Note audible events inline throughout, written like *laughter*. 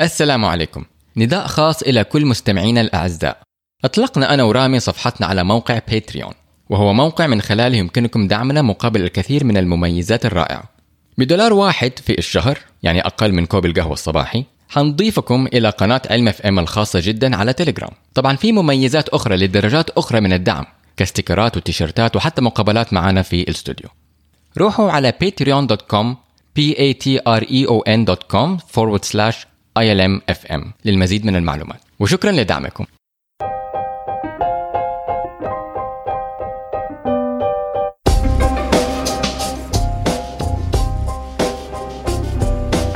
السلام عليكم. نداء خاص إلى كل مستمعينا الأعزاء. أطلقنا أنا ورامي صفحتنا على موقع باتريون وهو موقع من خلاله يمكنكم دعمنا مقابل الكثير من المميزات الرائعة. بدولار واحد في الشهر يعني أقل من كوب القهوة الصباحي حنضيفكم إلى قناة علم إف إم الخاصة جدا على تليجرام. طبعا في مميزات أخرى لدرجات أخرى من الدعم كاستيكرات وتيشيرتات وحتى مقابلات معنا في الاستوديو روحوا على patreon.com p a t r e o n.com forward slash ilmfm للمزيد من المعلومات. وشكرا لدعمكم.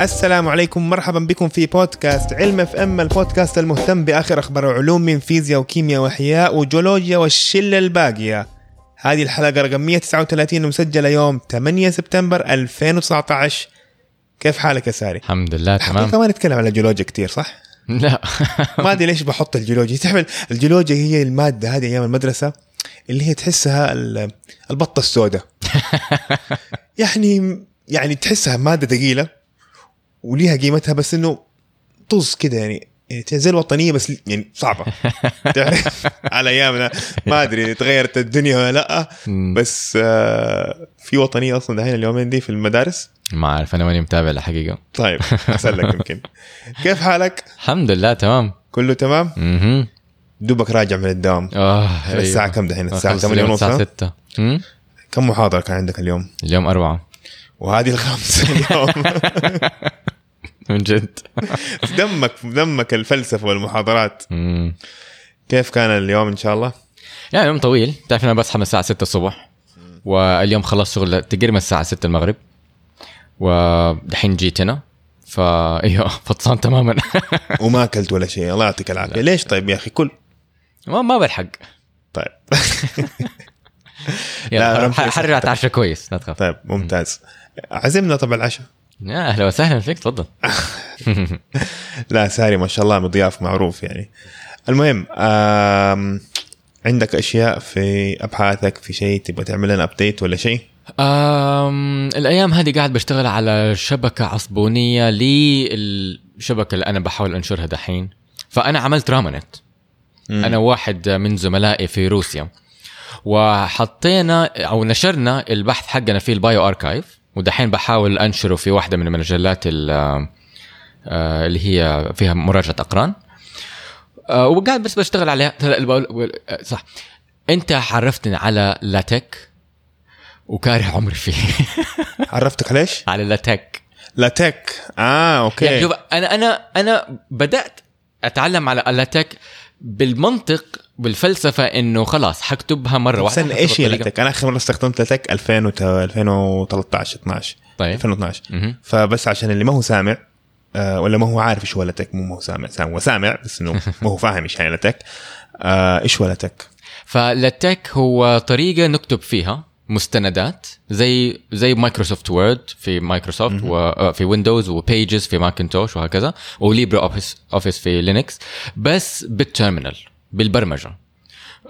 السلام عليكم. مرحبا بكم في بودكاست علم اف ام البودكاست المهتم بآخر أخبار العلوم من فيزياء وكيمياء وأحياء وجيولوجيا والشلة الباقية. هذه الحلقة رقم 139 مسجلة يوم 8 سبتمبر 2019 كيف حالك يا ساري؟ الحمد لله حقيقة تمام. ما نتكلم على الجيولوجيا كتير صح؟ *laughs* لا. *laughs* ما أدري ليش بحط الجيولوجيا. تعمل الجيولوجيا هي المادة هذه أيام المدرسة اللي هي تحسها ال- البطة السوداء. *laughs* يعني يعني تحسها مادة ثقيلة وليها قيمتها بس إنه طز كده يعني. زي الوطنية بس يعني صعبة. *laughs* تعرف؟ على أيامنا. ما أدري تغيرت الدنيا ولا لأ. بس آه، في وطنية أصلا دحين اليومين دي في المدارس. ما أعرف أنا ماني متابع الحقيقة طيب *laughs* احسن لك يمكن. كيف حالك؟ الحمد لله تمام. كله تمام؟ أها دوبك راجع من الدوام. آه الساعة كم دحين؟ الساعة خلص 8 اليوم ونص، الساعة ها؟ 6 مم؟ كم محاضرة كان عندك اليوم؟ اليوم أربعة. وهذه الخامسة اليوم. *laughs* من جد. في *laughs* دمك في دمك الفلسفة والمحاضرات. مم. كيف كان اليوم إن شاء الله؟ يعني يوم طويل. تعرف أنا بصحى من الساعة 6 الصبح واليوم خلصت شغل تقريبا الساعة 6 المغرب ودحين جيت هنا. فا *laughs* أيوه فطسان تماما. *laughs* وما أكلت ولا شيء. الله يعطيك العافية. ليش طيب يا أخي؟ كل ما ما بلحق. طيب. يلا حرر اتعشى كويس لا تخاف. طيب ممتاز. عزمنا طب العشاء. يا أهلا وسهلا فيك تفضل. *laughs* لا ساري ما شاء الله مضياف معروف يعني. المهم عندك أشياء في أبحاثك في شيء تبغى تعمل لنا أبديت ولا شيء؟ أم الأيام هذه قاعد بشتغل على شبكة عصبونية للشبكه اللي أنا بحاول أنشرها دحين. فأنا عملت رامنت أنا واحد من زملائي في روسيا. وحطينا أو نشرنا البحث حقنا في ال bioRxiv. ودحين بحاول أنشره في واحدة من المجلات ال- آه، اللي هي فيها مراجعة أقران. آه، وقاعد بس بشتغل عليها. آه، صح. أنت عرفتني على لاتك وكاره عمري فيه. *laughs* عرفتك ليش؟ على LaTeX LaTeX آه okay. يعني شوف أنا أنا أنا بدأت أتعلم على اللاتك بالمنطق بالفلسفة إنه خلاص حكتبها مرة واحدة استنى حكتبها إيش هي لاتك؟ أنا آخر مرة استخدمت لاتك 2000 وت- 2013 12 طيب. 2012 مهم. فبس عشان اللي ما هو سامع آه ولا ما هو عارف إيش هو لاتك مو ما هو سامع سامع هو سامع بس إنه *laughs* ما هو فاهم إيش هي لاتك آه إيش هو LaTeX؟ فال LaTeX هو طريقة نكتب فيها مستندات زي زي Microsoft Word في مايكروسوفت وفي Windows و Pages في Macintosh وهكذا و LibreOffice Office في Linux بس بال terminal بالبرمجة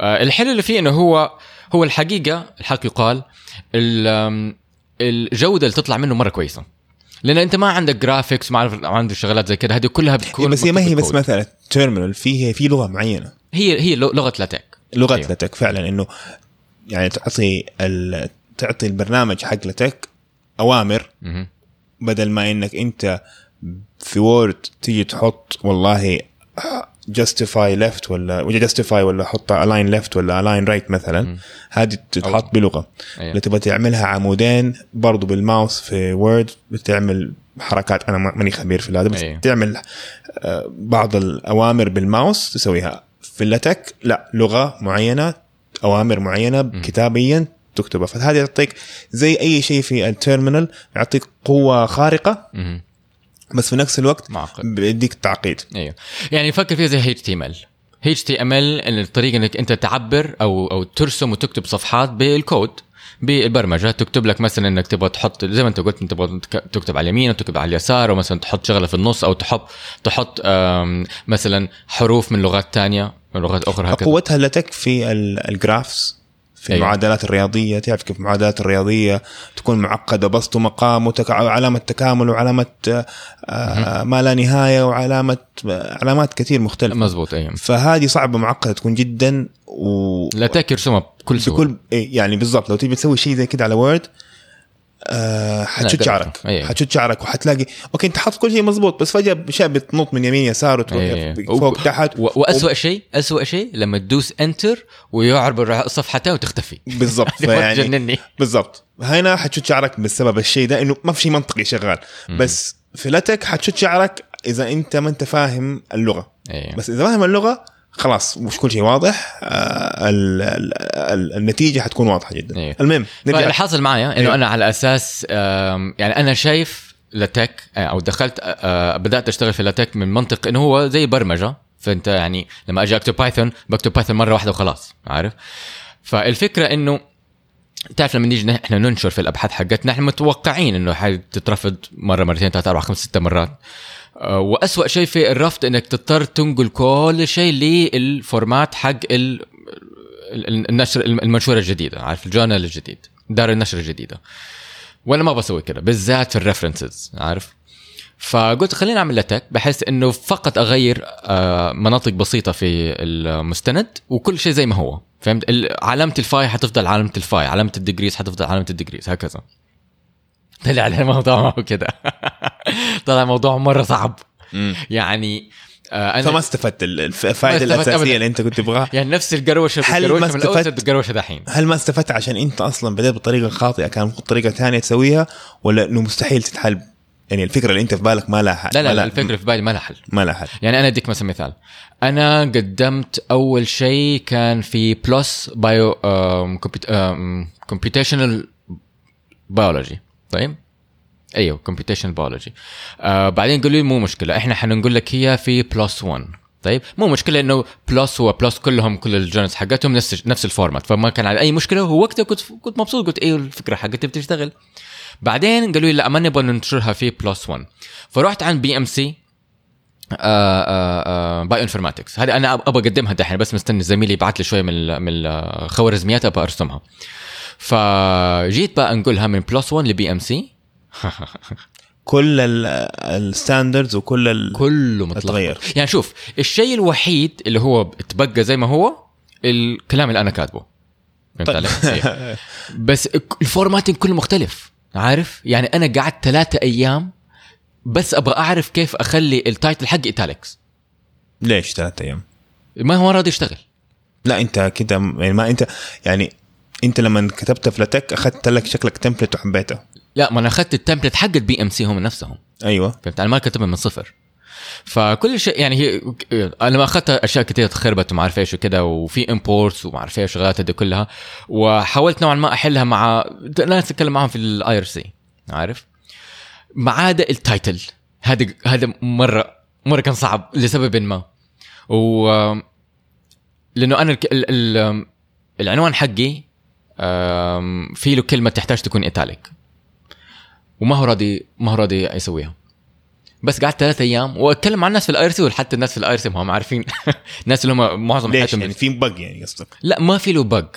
آه، الحلو اللي فيه إنه هو هو الحقيقة الحق يقال الجودة اللي تطلع منه مرة كويسة لأن أنت ما عندك graphics ما عندك شغلات زي كده هذه كلها بتكون بس هي ما هي بس. مثلا terminal في في لغة معينة هي هي لغة لاتك لغة أيوه. لاتك فعلا إنه يعني تعطي. تعطي البرنامج حق لاتك أوامر. بدل ما إنك أنت في Word تيجي تحط والله justify left ولا justify ولا حط align left ولا align right مثلا هذه تتحط بلغة أيوة. لو تبغى تعملها عمودين برضو بالماوس في Word بتعمل حركات أنا ما- ماني خبير في هذا بس أيوة. تعمل آه، بعض الأوامر بالماوس تسويها في اللاتك لا لغة معينة أوامر معينة كتابيا تكتبها فهذه تعطيك زي أي شيء في ال terminal يعطيك قوة خارقة. بس في نفس الوقت معقد. بيديك تعقيد. أيوه. يعني فكر فيها زي اتش تي ام ال اتش تي ام ال الطريقة إنك أنت تعبر أو أو ترسم وتكتب صفحات بالكود بالبرمجة. تكتب لك مثلا إنك تبغى تحط زي ما أنت قلت أنت تبغى تك- تكتب على اليمين وتكتب على اليسار ومثلا تحط شغلة في النص أو تحط تحط مثلا حروف من لغات تانية من لغات أخرى هكذا. قوتها لا تكفي ال- الجرافس في أيوة. المعادلات الرياضية تعرف كيف المعادلات الرياضية تكون معقدة بسط ومقام وتك... وعلامه تكامل وعلامة آه ما لا نهاية وعلامة علامات كثير مختلفة. مزبوط أيوه. فهذه صعبة معقدة تكون جدا و لا تاك يرسمها بكل سهولة. بكل إيه، يعني بالضبط لو تبي تسوي شيء زي كده على وورد آه حتشد شعرك. أيه. حتشد شعرك وحتلاقي okay أنت حاطط كل شيء مزبوط بس فجأة اشياء بتنط من يمين يسار وتروح إيه. فوق تحت. و... واسوء شيء اسوء شيء لما تدوس enter ويعرض الصفحتين وتختفي. بالضبط *laughs* تجنني. بالضبط. هنا حتشد شعرك بسبب الشيء ده إنه ما في شيء منطقي شغال. بس في لتك حتشد شعرك إذا أنت ما أنت فاهم اللغة. أيوه بس إذا فاهم اللغة خلاص مش كل شيء واضح. آه ال ال ال النتيجة حتكون واضحة جدا. إيه. المهم نرجع. اللي حاصل معايا إنه أيوه. أنا على أساس يعني أنا شايف لتك آه، أو دخلت آه، بدأت أشتغل في لتك من منطق إنه هو زي برمجة. فأنت يعني لما أجي أكتب Python بكتب Python مرة واحدة وخلاص عارف؟ فالفكرة إنه تعرف لما نيجي إحنا ننشر في الأبحاث حقتنا إحنا متوقعين إنه حتترفض مرة مرتين ثلاثة أربعة خمس ستة مرات. وأسوأ شيء في الرفض إنك تضطر تنقل كل شيء لل format حق ال- ال- النشر المنشورة الجديدة عارف ال journal الجديد دار النشر الجديدة. وأنا ما بسوي كده بالذات في ال references عارف. فقلت خليني أعمل لتك بحيث إنه فقط أغير آه، مناطق بسيطة في المستند وكل شيء زي ما هو فهمت؟ علامة الفاي حتفضل علامة الفاي علامة الديجريز حتفضل علامة الديجريز هكذا. طلع الموضوع *laughs* ما هو كده. طلع الموضوع مرة صعب. يعني آه أنا فما استفدت ال- الف- الفائده الأساسية أبداً. اللي أنت كنت تبغاها. يعني نفس القروشه هل ما استفدت؟ القروشه دحين. هل ما استفدت عشان أنت أصلا بدأت بطريقة خاطئة كان المفروض طريقة ثانية تسويها ولا إنه مستحيل تتحل؟ يعني الفكرة اللي أنت في بالك ما لها حل. لا لا, لا الفكرة في بالي ما لها حل. ما لها حل. يعني أنا أديك مثلا مثال. أنا قدمت أول شيء كان في PLOS bio computational biology طيب؟ أيوه computational biology آه بعدين قالوا لي مو مشكلة إحنا حنقول لك هي في PLOS 1 طيب؟ مو مشكلة إنه PLOS هو PLOS كلهم كل ال journals حقتهم نفس نفس ال format فما كان على أي مشكلة. ووقتها كنت كنت مبسوط قلت أيوه الفكرة حقتي بتشتغل. بعدين قالوا لي لا ما نبغى ننشرها في PLOS 1 فرحت عند BMC Bioinformatics هذه أنا أبغى أقدمها دحين بس مستني زميلي يبعث لي شوية من من الخوارزميات أبغى أرسمها. فجيت بقى انقلها من PLOS 1 ل BMC كل ال standards وكل ال... كله اتغير. يعني شوف الشيء الوحيد اللي هو تبقى زي ما هو الكلام اللي أنا كاتبه فهمت طيب. علي؟ إيه. *laughs* بس ال formatting كله مختلف عارف يعني أنا قعدت ثلاثة أيام بس أبغى أعرف كيف أخلي ال title حق italics ليش ثلاثة أيام؟ ما هو راضي يشتغل لا أنت كده يعني ما أنت يعني انت لما كتبت في لاتك أخذت لك شكلك template وحبيته. لا ما أنا أخذت ال template حق ال BMC هم نفسهم. أيوه. فهمت؟ أنا ما كتبها من صفر. فكل شيء يعني هي أنا لما أخذت أشياء كثير تخربت وما أعرف إيش وكذا وفي imports وما أعرف إيش شغلات هذه كلها وحاولت نوعا ما أحلها مع ناس اتكلم معاهم في ال IRC عارف؟ ما عدا ال title هذا هذا مرة مرة كان صعب لسبب ما. و لأنه أنا ال... ال... ال... العنوان حقي في له كلمة تحتاج تكون italic وما هو راضي ما هو راضي يسويها. بس قعدت ثلاثة أيام وأتكلم مع الناس في ال IRC وحتى الناس في ال IRC هم عارفين. *laughs* الناس اللي هم معظم ليش؟ حياتهم يعني في bug يعني قصدك. لا ما في له bug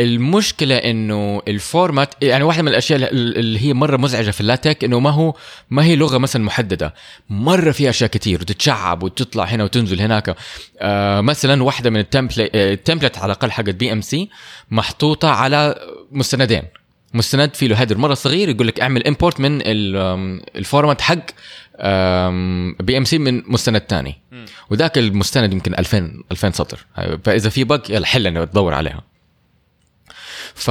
المشكلة إنه ال format يعني واحدة من الأشياء اللي هي مرة مزعجة في اللاتك إنه ما هو ما هي لغة مثلا محددة. مرة في أشياء كتير وتتشعب وتطلع هنا وتنزل هناك. آه مثلا واحدة من ال template ال template على الأقل حق BMC محطوطة على مستندين. مستند فيه له header مرة صغير يقول لك أعمل import من ال format حق BMC من مستند تاني. وذاك المستند يمكن 2000 2000 سطر. فإذا في bug يلا حل إنه تدور عليها. ف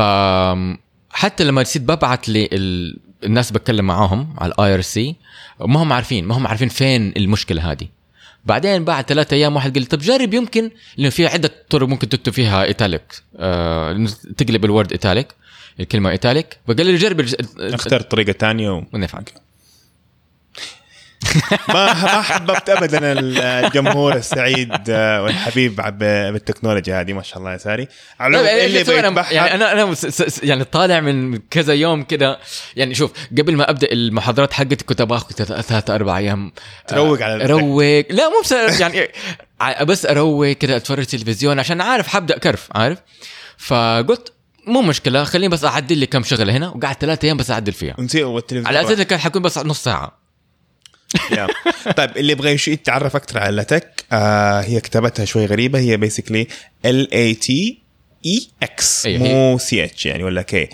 حتى لما نسيت ببعت للناس بتكلم معاهم على ال IRC ما هم عارفين ما هم عارفين فين المشكلة هذه. بعدين بعد ثلاثة أيام واحد قال طب جرب يمكن لأنه في عدة طرق ممكن تكتب فيها italic آه تقلب ال word italic الكلمة italic فقال لي جرب اخترت طريقة ثانية و... ونفعل ما ما حببت ابدا الجمهور السعيد آه، والحبيب بالتكنولوجيا هذه ما شاء الله يا ساري. على طيب، إيش اللي أنا يعني أنا أنا يعني طالع من كذا يوم كده يعني شوف قبل ما أبدأ المحاضرات حقتي كنت أبغى آخذ ثلاث أربع أيام تروق على. أروق. لا مو بس يعني بس أروق كده أتفرج تلفزيون عشان عارف حبدأ كرف عارف؟ فقلت مو مشكلة خليني بس أعدل لي كم شغلة هنا وقعدت ثلاثة أيام بس أعدل فيها. والتلفزيون على أساس كان حيكون بس نص ساعة. *laughs* طيب اللي يبغى يتعرف أكثر على لاتك آه هي كتابتها شوي غريبة. هي بيسكلي ال اي تي اي إكس مو سي اتش يعني ولا كي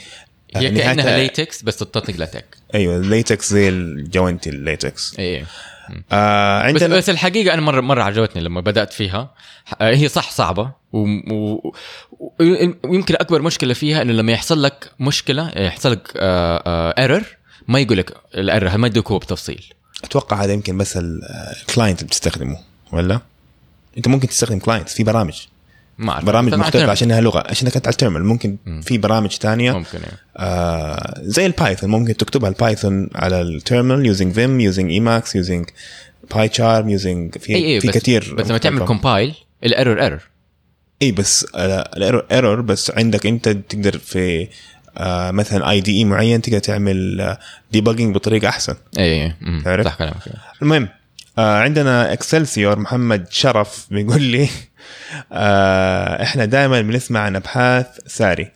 هي نهايتها- كأنها ليتكس بس تطبق لاتك أيوه الليتكس زي الجوانتي الليتكس إيه. آه بس, عندنا بس الحقيقة أنا مره مرة عجبتني لما بدأت فيها. آه، هي صح صعبة و- و- و- ويمكن أكبر مشكلة فيها إنه لما يحصل لك مشكلة يحصل لك ايرور ما يقول لك الايرور ما يدوك هو بتفصيل. أتوقع هذا يمكن بس ال- ال client اللي بتستخدمه ولا؟ أنت ممكن تستخدم client في برامج ما أعرف برامج مختلفة terminal. عشانها لغة عشانها كانت على ال terminal ممكن في برامج ثانية ممكن يعني. آه زي ال Python ممكن تكتبها ال Python على ال terminal using Vim using Emacs using PyCharm using VI أي في بس كثير بس لما تعمل. compile ال error error أي بس ال error error بس عندك أنت تقدر في آه مثلا IDE معين تقدر تعمل debugging بطريقة أحسن. اي أمم، تعرف؟ صح كلامك. المهم آه عندنا إكسلسيور محمد شرف بيقول لي *laughs* آه إحنا دائما بنسمع عن ابحاث ساري.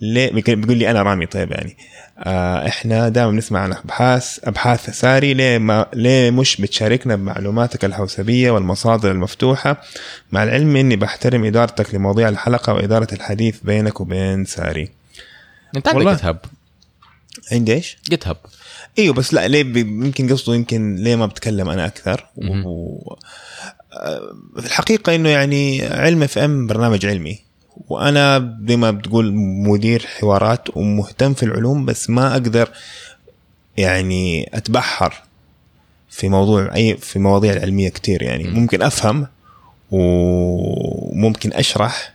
ليه؟ بيقول لي أنا رامي طيب يعني. آه إحنا دائما بنسمع عن ابحاث أبحاث ساري ليه ما ليه مش بتشاركنا بمعلوماتك الحوسبية والمصادر المفتوحة؟ مع العلم إني بحترم إدارتك لمواضيع الحلقة وإدارة الحديث بينك وبين ساري. انت عندك. GitHub عندي إيش؟ GitHub إيوه بس لا ليه يمكن قصده يمكن ليه ما بتكلم أنا أكثر؟ و... آه، في الحقيقة إنه يعني علم FM برنامج علمي. وأنا زي ما بتقول مدير حوارات ومهتم في العلوم بس ما أقدر يعني أتبحر في موضوع أي في مواضيع العلمية كتير يعني. ممكن أفهم وممكن أشرح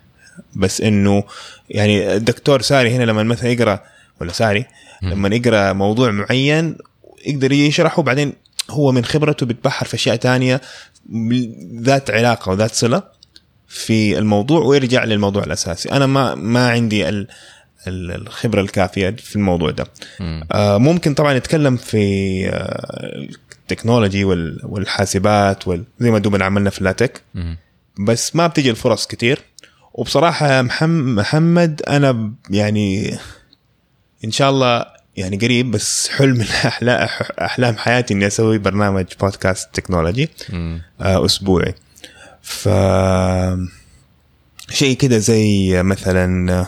بس إنه يعني الدكتور ساري هنا لما مثلا يقرأ ولا ساري لما يقرأ موضوع معين يقدر يشرحه بعدين هو من خبرته بيتبحر في أشياء تانية ذات علاقة وذات صلة في الموضوع ويرجع للموضوع الأساسي. أنا ما ما عندي ال ال- الخبرة الكافية في الموضوع ده. آه ممكن طبعا نتكلم في آه التكنولوجي وال- والحاسبات وال- زي ما دوبنا عملنا في اللاتك مم. بس ما بتجي الفرص كتير. محم- محمد أنا ب- يعني إن شاء الله يعني قريب بس حلم من *laughs* أحلام حياتي إني أسوي برنامج بودكاست تكنولوجي. آه، أسبوعي ف شيء كده زي مثلا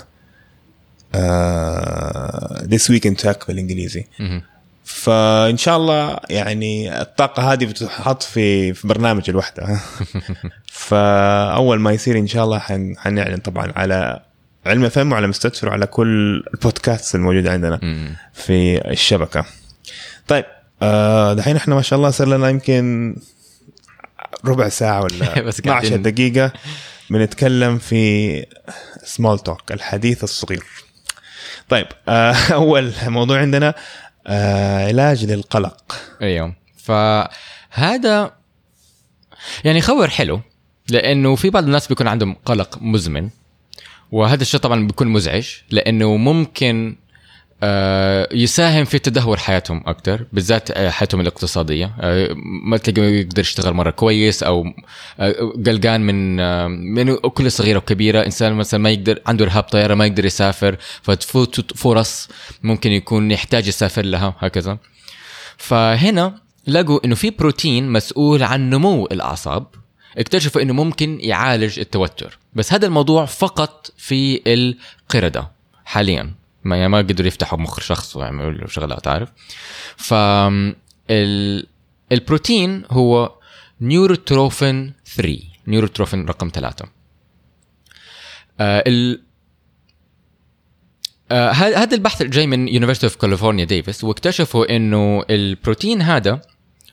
This Week in Tech بالإنجليزي مم. فإن شاء الله يعني الطاقة هذه بتتحط في في برنامج الوحدة. *laughs* فأول ما يصير إن شاء الله حن- حنعلن طبعا على علم فهم وعلى مستدفر وعلى كل البودكاست الموجوده عندنا. في الشبكة. طيب آه دحين إحنا ما شاء الله صار لنا يمكن ربع ساعة ولا *laughs* بس 12 قاعدين- دقيقة بنتكلم في سمول توك الحديث الصغير. طيب آه *laughs* أول موضوع عندنا آه علاج للقلق. أيوه. فهذا يعني خبر حلو لأنه في بعض الناس بيكون عندهم قلق مزمن وهذا الشيء طبعا بيكون مزعج لأنه ممكن يساهم في تدهور حياتهم أكثر بالذات آه، حياتهم الاقتصادية. آه، ما تلاقيه يقدر يشتغل مرة كويس أو آه، قلقان من آه، من كل صغيرة وكبيرة. إنسان مثلا ما يقدر عنده رهاب طيارة ما يقدر يسافر فتفوت فرص ممكن يكون يحتاج يسافر لها هكذا. فهنا لقوا إنه في بروتين مسؤول عن نمو الأعصاب اكتشفوا إنه ممكن يعالج التوتر. بس هذا الموضوع فقط في القردة حاليا. ما يعني ما قدروا يفتحوا مخ شخص ويعملوا شغلات عارف؟ ف ال... البروتين هو neurotrophin 3 neurotrophin رقم ثلاثة. آه ال... آه هذا البحث جاي من University of California Davis واكتشفوا إنه البروتين هذا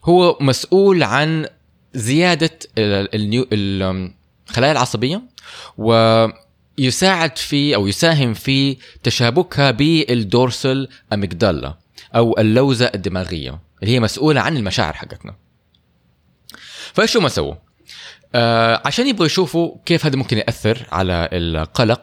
هو مسؤول عن زيادة الخلايا العصبية ويساعد في أو يساهم في تشابكها بال dorsal amygdala أو اللوزة الدماغية اللي هي مسؤولة عن المشاعر حقتنا. فإيش هم سووا؟ آه عشان يبغوا يشوفوا كيف هذا ممكن يأثر على القلق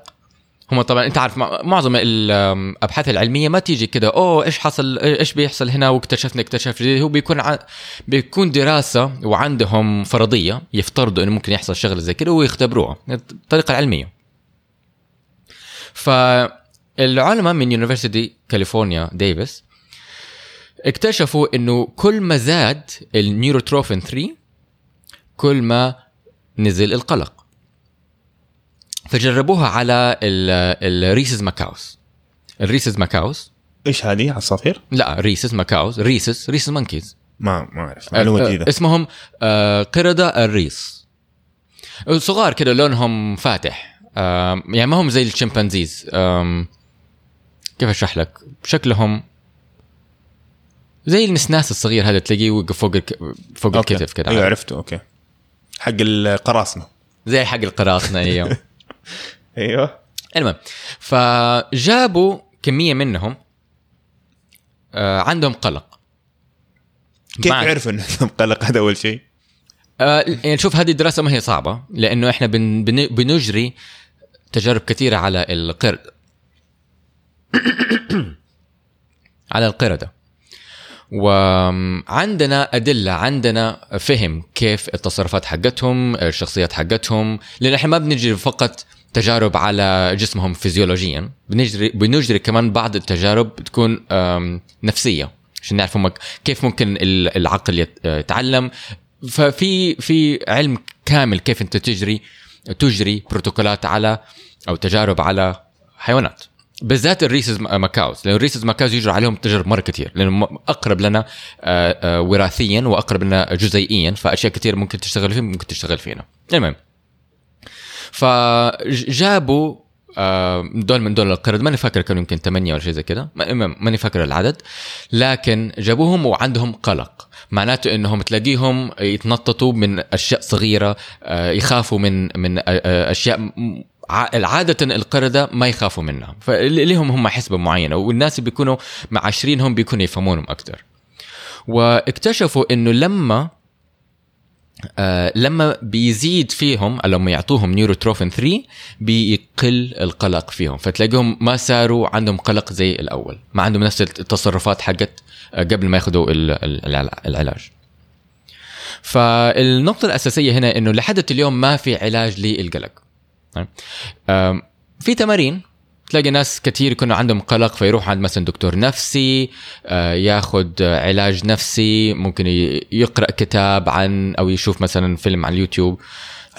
هم طبعا أنت عارف مع- معظم الأبحاث العلمية ما تيجي كده أوه إيش حصل إيش بيحصل هنا واكتشفنا اكتشف جديد هو بيكون ع... بيكون دراسة وعندهم فرضية يفترضوا إنه ممكن يحصل شغلة زي كده ويختبروها الطريقة العلمية فالعلماء من University California Davis اكتشفوا إنه كل ما زاد ال neurotrophin 3 كل ما نزل القلق. فجربوها على ال rhesus macaques ال rhesus macaques إيش هذه؟ عصافير؟ لا rhesus macaques rhesus rhesus monkeys ما ما أعرف. معلومة جديدة. اسمهم آه، قردة ال rhesus. صغار كده لونهم فاتح. يعني ما هم زي ال chimpanzees. كيف أشرح لك؟ شكلهم زي النسناس الصغير هذا تلاقيه وقف فوق الك... فوق okay. الكتف كده. أيوه عرفته. okay. حق القراصنة. زي حق القراصنة أيوه. *laughs* أيوه. المهم فجابوا كمية منهم آه، عندهم قلق. كيف عرفوا إنه مقلق هذا أول شيء؟ آه، يعني شوف هذه الدراسة ما هي صعبة لأنه إحنا بن بن بنجري تجارب كثيرة على القرد. *coughs* على القردة. وعندنا أدلة عندنا فهم كيف التصرفات حقتهم الشخصيات حقتهم لأن إحنا ما بنجري فقط تجارب على جسمهم فيزيولوجيا بنجري بنجري كمان بعض التجارب تكون نفسية. عشان نعرف كيف ممكن ال- العقل يت- يتعلم. ففي في علم كامل كيف أنت تجري تجري بروتوكولات على أو تجارب على حيوانات. بالذات ال rhesus macaques لأن ال rhesus macaques يجروا عليهم تجارب مرة كثير لأنه أقرب لنا آه، آه، وراثيا وأقرب لنا جزيئيا فأشياء كثير ممكن تشتغل فيهم ممكن تشتغل فينا. المهم فجابوا آه، دول من دول القرد ماني فاكر كانوا يمكن ثمانية ولا شيء زي ما- ماني فاكر العدد لكن جابوهم وعندهم قلق. معناته إنهم تلاقيهم يتنططوا من أشياء صغيرة آه، يخافوا من من آه، آه، أشياء عادة القردة ما يخافوا منها. فلهم هم حسبة معينة والناس اللي بيكونوا معاشرينهم بيكونوا يفهمونهم أكثر واكتشفوا إنه لما آه لما بيزيد فيهم لما يعطوهم نيوروتروفين 3 بيقل القلق فيهم. فتلاقيهم ما صاروا عندهم قلق زي الأول. ما عندهم نفس التصرفات حقت آه، قبل ما ياخذوا ال- ال- العلا- العلاج. فالنقطة الأساسية هنا إنه لحد اليوم ما في علاج للقلق. آم، في تمارين تلاقي ناس كثير يكونوا عندهم قلق فيروح عند مثلا دكتور نفسي آه، ياخذ علاج نفسي ممكن يقرأ كتاب عن أو يشوف مثلا فيلم على اليوتيوب.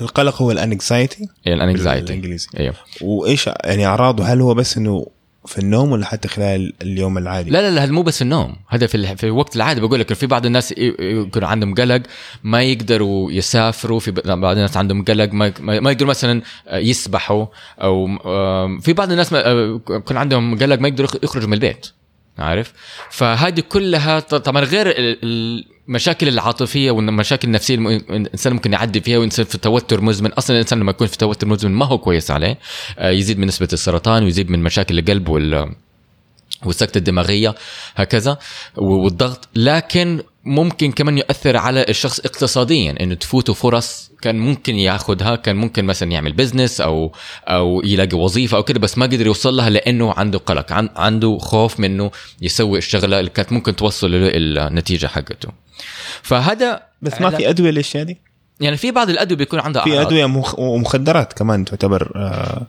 القلق هو الأنكزايتي؟ الأنكزايتي. بالإنجليزي. أيوه وإيش يعني أعراضه؟ هل هو بس إنه في النوم ولا حتى خلال اليوم العادي؟ لا لا لا هذا مو بس النوم. هذا في في الوقت العادي. بقول لك في بعض الناس يكون عندهم قلق ما يقدروا يسافروا. في بعض الناس عندهم قلق ما ما يقدروا مثلا يسبحوا أو في بعض الناس آه، يكون عندهم قلق ما يقدروا يخ- يخرجوا من البيت. عارف؟ فهذه كلها طبعا غير ال- المشاكل العاطفية والمشاكل النفسية الإنسان ممكن يعدي فيها وينسان في توتر مزمن. أصلا الإنسان لما يكون في توتر مزمن ما هو كويس عليه. آه، يزيد من نسبة السرطان ويزيد من مشاكل القلب وال والسكتة الدماغية هكذا والضغط. لكن ممكن كمان يؤثر على الشخص اقتصاديا إنه تفوته فرص كان ممكن ياخذها كان ممكن مثلا يعمل بزنس أو أو يلاقي وظيفة أو كده بس ما قدر يوصل لها لأنه عنده قلق عن عنده خوف منه يسوي الشغلة اللي كانت ممكن توصل له النتيجة حقته فهذا بس ما في أدوية للاشياء دي؟ يعني في بعض الأدوية بيكون عندها في. أدوية مخ... ومخدرات كمان تعتبر آه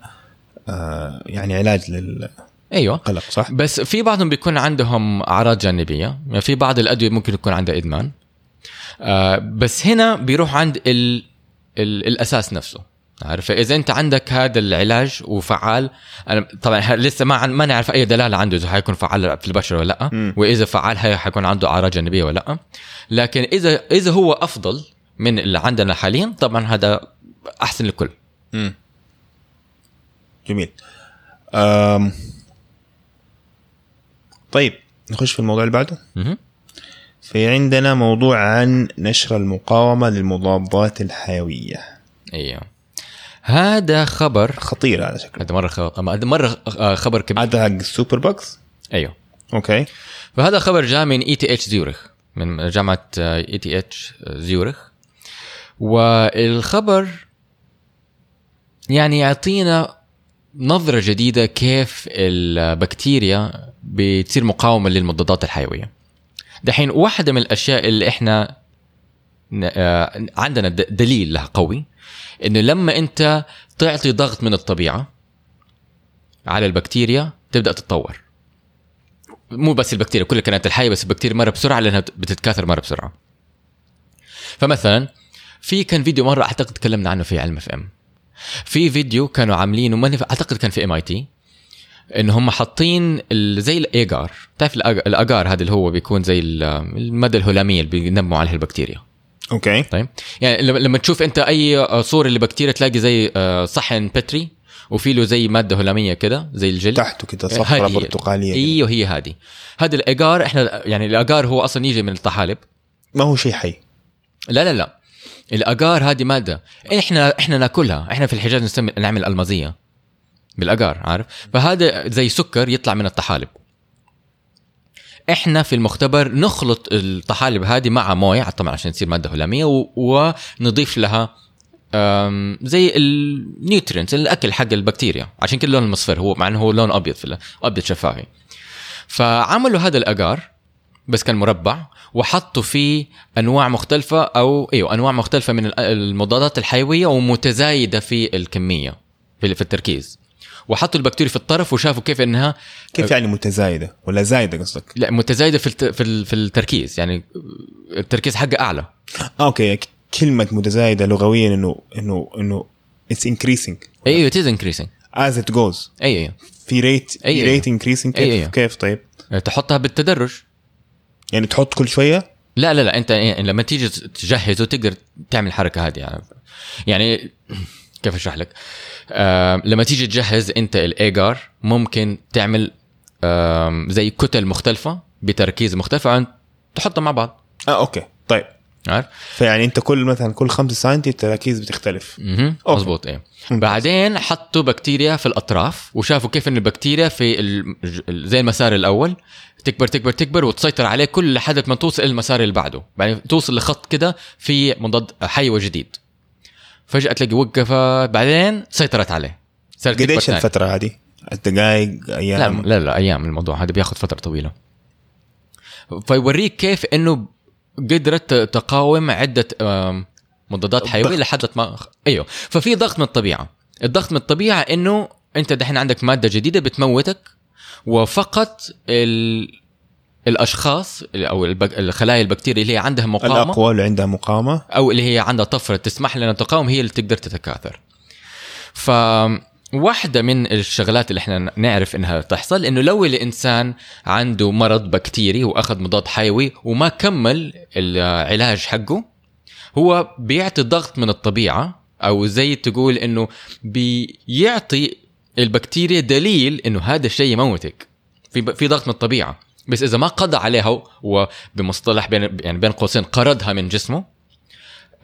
آه يعني علاج للقلق أيوه صح؟ بس في بعضهم بيكون عندهم أعراض جانبية يعني في بعض الأدوية ممكن يكون عندها إدمان آه بس هنا بيروح عند ال الأساس نفسه عارف إذا أنت عندك هذا العلاج وفعال أنا طبعا لسه ما عن- ما نعرف أي دلالة عنده إذا حيكون فعال في البشر ولا لأ مم. وإذا فعال هي حيكون عنده أعراض جانبية ولا لأ لكن إذا إذا هو أفضل من اللي عندنا حاليا طبعا هذا أحسن للكل. جميل آم. طيب نخش في الموضوع اللي بعده. في عندنا موضوع عن نشر المقاومة للمضادات الحيوية. أيوه. هذا خبر خطير هذا شكله هذا مرة خبر هذا مرة آه، خبر كبير. هذا حق ال superbugs أيوه. okay. فهذا خبر جاء من ETH زيورخ من جامعة ETH زيورخ والخبر يعني يعطينا نظرة جديدة كيف البكتيريا بتصير مقاومة للمضادات الحيوية. دحين واحدة من الأشياء اللي إحنا ن- آه، عندنا دليل لها قوي إنه لما أنت تعطي ضغط من الطبيعة على البكتيريا تبدأ تتطور. مو بس البكتيريا كل الكائنات الحية بس البكتيريا مرة بسرعة لأنها بتتكاثر مرة بسرعة. فمثلا في كان فيديو مرة أعتقد تكلمنا عنه في علم FM في فيديو كانوا عاملينه أعتقد كان في MIT إن هم حاطين زي الايجار تعرف الاجار هذا اللي هو بيكون زي ال- الماده الهلامية اللي بينموا عليها البكتيريا. okay. طيب؟ يعني لما تشوف أنت أي صورة لبكتيريا تلاقي زي آه، صحن بتري وفي له زي ماده هلامية كده زي الجلد. تحته كده صفرة. برتقالية. أيوه هي هذه. هذا الايجار إحنا يعني الاجار هو أصلا يجي من الطحالب. ما هو شيء حي. لا لا لا. الاجار هذه مادة إحنا إحنا ناكلها. إحنا في الحجاز نسمي نعمل ألمازية. بالاجار عارف؟ فهذا زي سكر يطلع من الطحالب. إحنا في المختبر نخلط الطحالب هذه مع موية طبعا عشان تصير مادة هلامية ونضيف لها زي النيوترينز الأكل حق البكتيريا عشان كده اللون المصفر هو مع إنه هو لون أبيض في أبيض شفافي فعملوا هذا الاجار بس كان مربع وحطوا فيه أنواع مختلفة أو إيوه أنواع مختلفة من ال- المضادات الحيوية ومتزايدة في الكمية في التركيز. وحطوا البكتيريا في الطرف وشافوا كيف إنها كيف يعني متزايدة ولا زايدة قصدك؟ لا متزايدة في الت- في في التركيز يعني التركيز حقها أعلى. آه، okay كلمة متزايدة لغويا إنه إنه إنه it's increasing أيوه it is increasing. as it goes أيوه أيوه في rate في أيوة. rate increasing كيف؟ أيوة. كيف؟ طيب. تحطها بالتدرج. يعني تحط كل شوية؟ لا لا لا أنت يعني لما تيجي تجهزه تقدر تعمل الحركة هذه يعني, يعني كيف أشرح لك؟ آه لما تيجي تجهز أنت الإيجار ممكن تعمل آه زي كتل مختلفة بتركيز مختلف عن تحطها مع بعض. آه okay. طيب. عارف؟ فيعني أنت كل مثلا كل 5 سم التراكيز بتختلف. أها. مزبوط إيه. بعدين حطوا بكتيريا في الأطراف وشافوا كيف إن البكتيريا في ال- ال- زي المسار الأول تكبر تكبر تكبر وتسيطر عليه كل لحد ما توصل المسار اللي بعده. بعدين توصل لخط كده في مضاد حيوي جديد. فجأة تلاقي وقفت بعدين سيطرت عليه صارت قديش. الفترة هذه؟ الدقائق لا أيام لا لا أيام الموضوع هذا بياخذ فترة طويلة فيوريك كيف إنه قدرت تقاوم عدة مضادات حيوية. لحد ما أيوه ففي ضغط من الطبيعة الضغط من الطبيعة إنه أنت دحين عندك مادة جديدة بتموتك وفقط ال... الأشخاص أو. الخلايا البكتيريا اللي هي عندها مقاومة الاقوى اللي عندها مقاومة. أو اللي هي عندها طفرة تسمح لنا تقاوم هي اللي تقدر تتكاثر. ف واحدة من الشغلات اللي إحنا نعرف إنها تحصل إنه لو الإنسان عنده مرض بكتيري واخذ مضاد حيوي وما كمل العلاج حقه هو بيعطي ضغط من الطبيعة أو زي تقول إنه بيعطي البكتيريا دليل إنه هذا الشيء يموتك. في في ضغط من الطبيعة. بس إذا ما قضى عليها وبمصطلح بين يعني بين قوسين قرضها من جسمه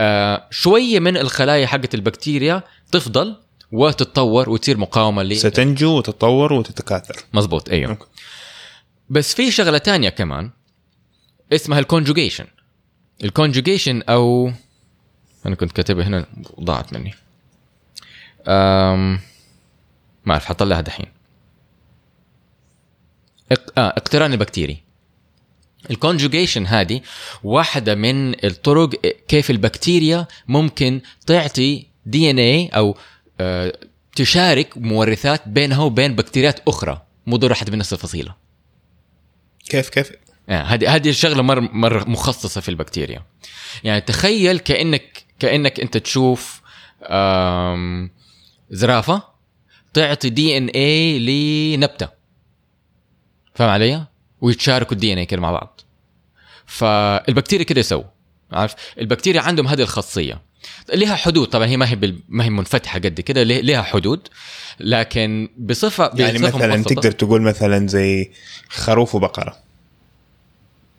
آه شوية من الخلايا حقت البكتيريا تفضل وتتطور وتصير مقاومة ل ستنجو وتتطور وتتكاثر. مظبوط أيوه. okay. بس في شغلة تانية كمان اسمها ال conjugation ال conjugation أو أنا كنت كاتبها هنا ضاعت مني. أم... ما أعرف حطلعها دحين. اقتران البكتيري. ال conjugation هذه واحدة من الطرق كيف البكتيريا ممكن تعطي DNA أو آه تشارك مورثات بينها وبين بكتيريات أخرى. ضروري حتى من نفس الفصيلة. كيف كيف؟ يعني هذه هذه الشغلة مره مره مخصصة في البكتيريا. يعني تخيل كأنك كأنك أنت تشوف زرافة تعطي DNA لنبتة. فاهم علي؟ ويتشاركوا ال DNA كده مع بعض. فالبكتيريا كده يسووا عارف؟ البكتيريا عندهم هذه الخاصية. لها حدود طبعا هي ما هي بال... ما هي منفتحة قد كده له- لها حدود لكن بصفه يعني بصفة مثلا مبسطة. تقدر تقول مثلا زي خروف وبقرة.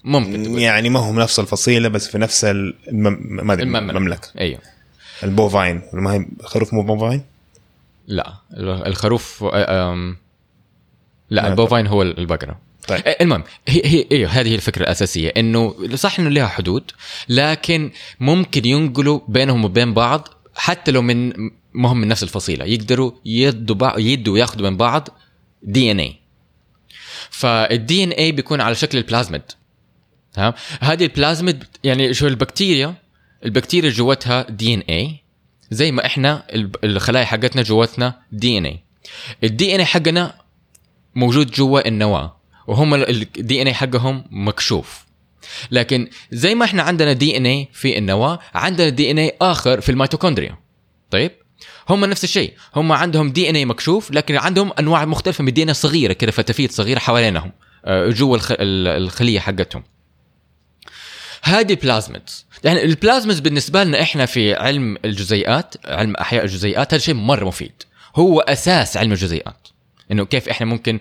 ممكن تقول. يعني ما هم نفس الفصيلة بس في نفس المم... ما المملكة. المملكة. أيوه. ال bovine ما هي خروف مو bovine لا الخروف أم... لا ال bovine هو البقرة. طيب. إيه، المهم هي هي أيوه هذه هي الفكرة الأساسية إنه صح إنه لها حدود لكن ممكن ينقلوا بينهم وبين بعض حتى لو من ما هم من نفس الفصيلة يقدروا يدوا بعض يدوا وياخذوا من بعض DNA فال DNA بيكون على شكل البلازميد. تمام هذه البلازميد يعني شو البكتيريا؟ البكتيريا جوتها DNA زي ما إحنا الخلايا حقتنا جوتنا DNA ال DNA حقنا موجود جوا النواة وهم ال DNA حقهم مكشوف. لكن زي ما إحنا عندنا DNA في النواة عندنا DNA آخر في الميتوكوندريا. طيب؟ هم نفس الشيء. هم عندهم DNA مكشوف لكن عندهم أنواع مختلفة من ال DNA صغيرة كده فتافيت صغيرة حوالينهم آه، جوا الخلية حقتهم. هذه ال plasmids يعني ال plasmids بالنسبة لنا إحنا في علم الجزيئات علم أحياء الجزيئات هذا شيء مرة مفيد. هو أساس علم الجزيئات. إنه كيف إحنا ممكن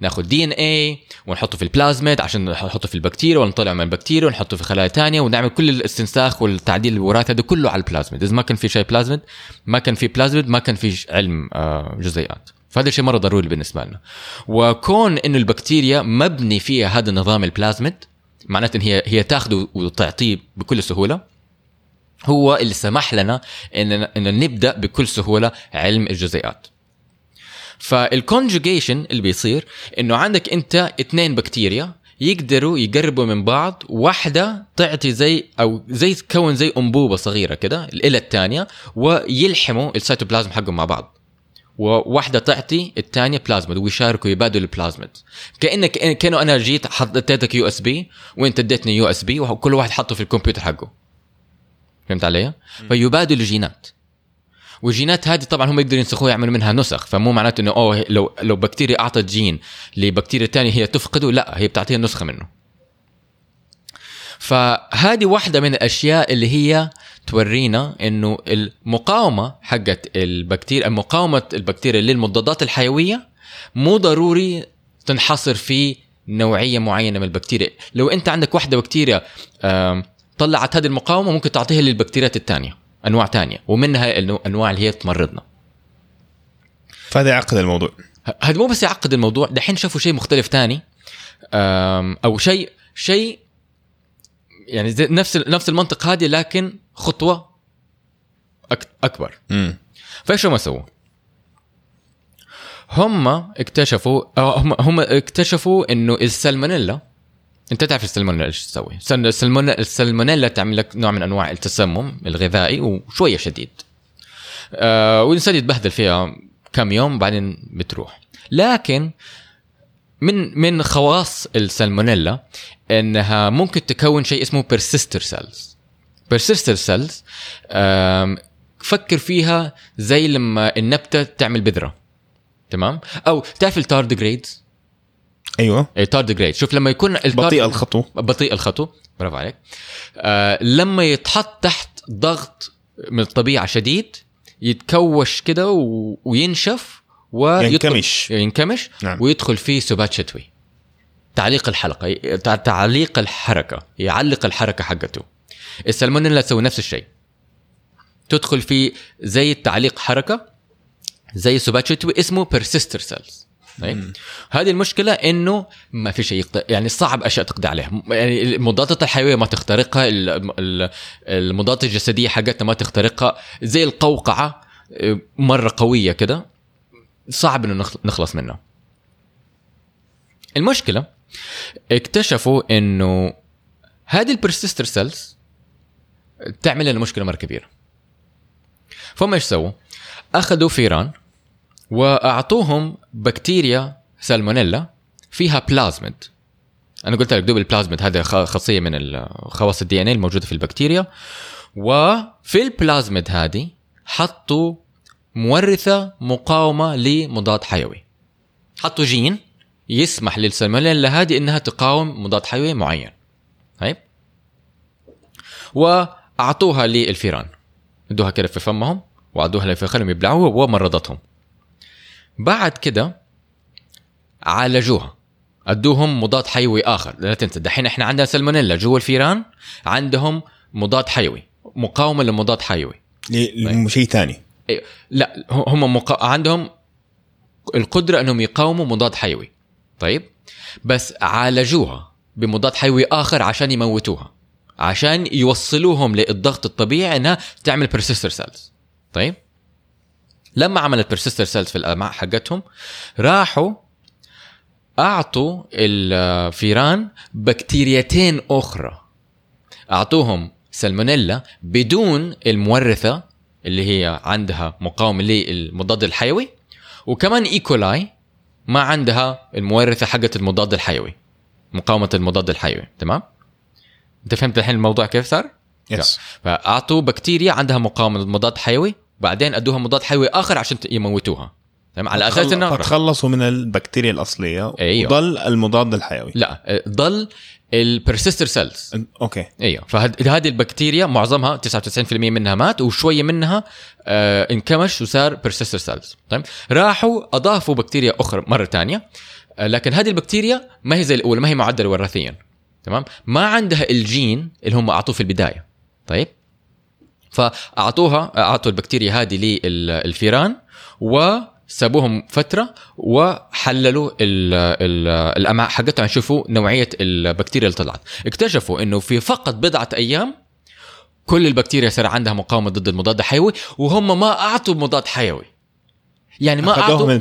ناخذ DNA ونحطه في البلازميد عشان نحطه في البكتيريا ونطلع من البكتيريا ونحطه في خلايا ثانية ونعمل كل الاستنساخ والتعديل الوراثي هذا كله على البلازميد إذا ما كان في شيء بلازميد ما كان في بلازميد ما كان في علم آه جزيئات. فهذا شيء مرة ضروري بالنسبة لنا. وكون إنه البكتيريا مبني فيها هذا النظام البلازميد معناته إن هي هي تاخذه وتعطيه بكل سهولة هو اللي سمح لنا إن إن نبدأ بكل سهولة علم الجزيئات. فال conjugation اللي بيصير إنه عندك أنت اثنين بكتيريا يقدروا يقربوا من بعض واحدة تعطي زي أو زي تكون زي أنبوبة صغيرة كده إلى الثانية ويلحموا السيتوبلازم حقهم مع بعض. وواحدة تعطي الثانية بلازميد ويشاركوا يبادلوا البلازميد كأنك كأنه أنا جيت حطيتك USB وأنت اديتني USB وكل واحد حطه في الكمبيوتر حقه. فهمت علي؟ فيبادلوا جينات. والجينات هذه طبعا هم يقدروا ينسخوها يعملوا منها نسخ فمو معناته إنه أوه لو لو بكتيريا أعطت جين لبكتيريا ثانية هي تفقده لا هي بتعطيها نسخة منه. فهذه واحدة من الأشياء اللي هي تورينا إنه المقاومة حقت البكتيريا مقاومة البكتيريا للمضادات الحيوية مو ضروري تنحصر في نوعية معينة من البكتيريا. لو أنت عندك واحدة بكتيريا طلعت هذه المقاومة ممكن تعطيها للبكتيريات الثانية أنواع ثانية ومنها الانواع اللي هي تمرضنا. فهذا يعقد الموضوع. هذا مو بس يعقد الموضوع دحين شافوا شيء مختلف ثاني أو شيء شيء يعني زي نفس نفس المنطق هذه لكن خطوة أكبر. امم فإيش هم سووا؟ هم اكتشفوا هم هم اكتشفوا إنه السلمونيلا أنت تعرف السلمونيلا إيش تسوي؟ السلمونيلا السلمونيلا تعمل لك نوع من أنواع التسمم الغذائي وشوية شديد. آه والانسان يتبهدل فيها كم يوم بعدين بتروح. لكن من من خواص السلمونيلا إنها ممكن تكون شيء اسمه persister cells persister cells فكر فيها زي لما النبتة تعمل بذرة تمام أو تعرف ال tardigrades أيوه. ال tardigrade شوف لما يكون بطيء الخطو. بطيء الخطو. برافو عليك. آه لما يتحط تحت ضغط من الطبيعة شديد يتكوش كده و... وينشف وينكمش ينكمش. نعم. ويدخل فيه سبات شتوي. تعليق الحلقة تعليق الحركة يعلق الحركة حقته. السلمونيلا تسوي نفس الشيء. تدخل في زي تعليق حركة زي سبات شتوي اسمه persister cells طيب. هذه المشكلة إنه ما في شيء يقدر يعني صعب أشياء تقضي عليها. يعني المضادات الحيوية ما تخترقها المضادات الجسدية حقتنا ما تخترقها. زي القوقعة مرة قوية كده صعب إنه نخلص منه المشكلة اكتشفوا إنه هذه ال persister cells تعمل لنا مشكلة مرة كبيرة. فهم إيش سووا؟ أخذوا فيران وأعطوهم بكتيريا سالمونيلا فيها بلازميد أنا قلت لك دوب البلازميد هذا خاصية من خواص ال DNA الموجودة في البكتيريا. وفي البلازميد هذه حطوا مورثة مقاومة لمضاد حيوي. حطوا جين يسمح للسالمونيلا هذه إنها تقاوم مضاد حيوي معين. طيب؟ وأعطوها للفيران. ادوها كده في فمهم وعدوها في خلهم يبلعوها ومرضتهم. بعد كده عالجوها. ادوهم مضاد حيوي آخر. لا تنسى دحين إحنا عندنا سلمونيلا جوا الفيران عندهم مضاد حيوي. مقاومة لمضاد حيوي. شيء ثاني. إيه، لا هم مقا... عندهم القدرة إنهم يقاوموا مضاد حيوي. طيب. بس عالجوها بمضاد حيوي آخر عشان يموتوها. عشان يوصلوهم للضغط الطبيعي إنها تعمل persister cells طيب. لما عملت persister cells في الامعاء حقتهم راحوا أعطوا الفيران بكتيريتين أخرى. أعطوهم سلمونيلا بدون المورثة اللي هي عندها مقاومه للمضاد الحيوي وكمان E. coli ما عندها المورثة حقت المضاد الحيوي مقاومة المضاد الحيوي تمام؟ أنت فهمت الحين الموضوع كيف صار؟ yes فأعطوا بكتيريا عندها مقاومة للمضاد حيوي بعدين أدوها مضاد حيوي آخر عشان يموتوها. تمام؟ على أساس انه فتخلصوا من البكتيريا الأصلية أيوه. وضل المضاد الحيوي. لا ضل ال persister cells okay. أيوه. فهذه البكتيريا معظمها 99% منها مات وشوية منها آه انكمش وصار persister cells طيب راحوا أضافوا بكتيريا أخرى مرة ثانية آه لكن هذه البكتيريا ما هي زي الأولى ما هي معدلة وراثيا تمام؟ ما عندها الجين اللي هم أعطوه في البداية. طيب؟ فأعطوها أعطوا البكتيريا هذه للفيران وسابوهم فترة وحللوا ال ال الامعاء حقتهم يشوفوا نوعية البكتيريا اللي طلعت. اكتشفوا إنه في فقط بضعة أيام كل البكتيريا صار عندها مقاومة ضد المضاد الحيوي وهم ما أعطوا مضاد حيوي. يعني ما أعطوا من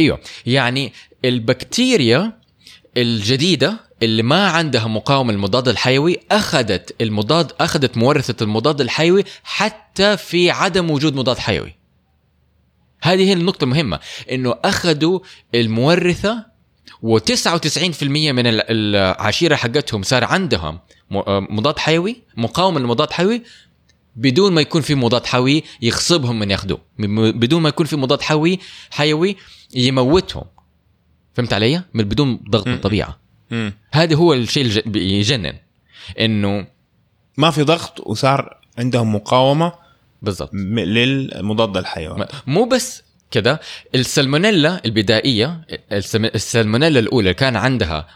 إيوه. يعني البكتيريا الجديدة اللي ما عندها مقاومة للمضاد الحيوي أخذت المضاد أخذت مورثة المضاد الحيوي حتى في عدم وجود مضاد حيوي هذه هي النقطة المهمة إنه أخذوا المورثة و99% من ال- العشيرة حقتهم صار عندهم م- مضاد حيوي مقاومة للمضاد حيوي بدون ما يكون في مضاد حيوي يغصبهم من ياخذوه بدون ما يكون في مضاد حيوي حيوي يموتهم فهمت علي؟ من بدون ضغط الطبيعة. هذا هو الشيء اللي ج- يجنن إنه ما في ضغط وصار عندهم مقاومة بالضبط. للمضاد الحيوي مو بس كده السلمونيلا البدائية السلمونيلا الأولى كان عندها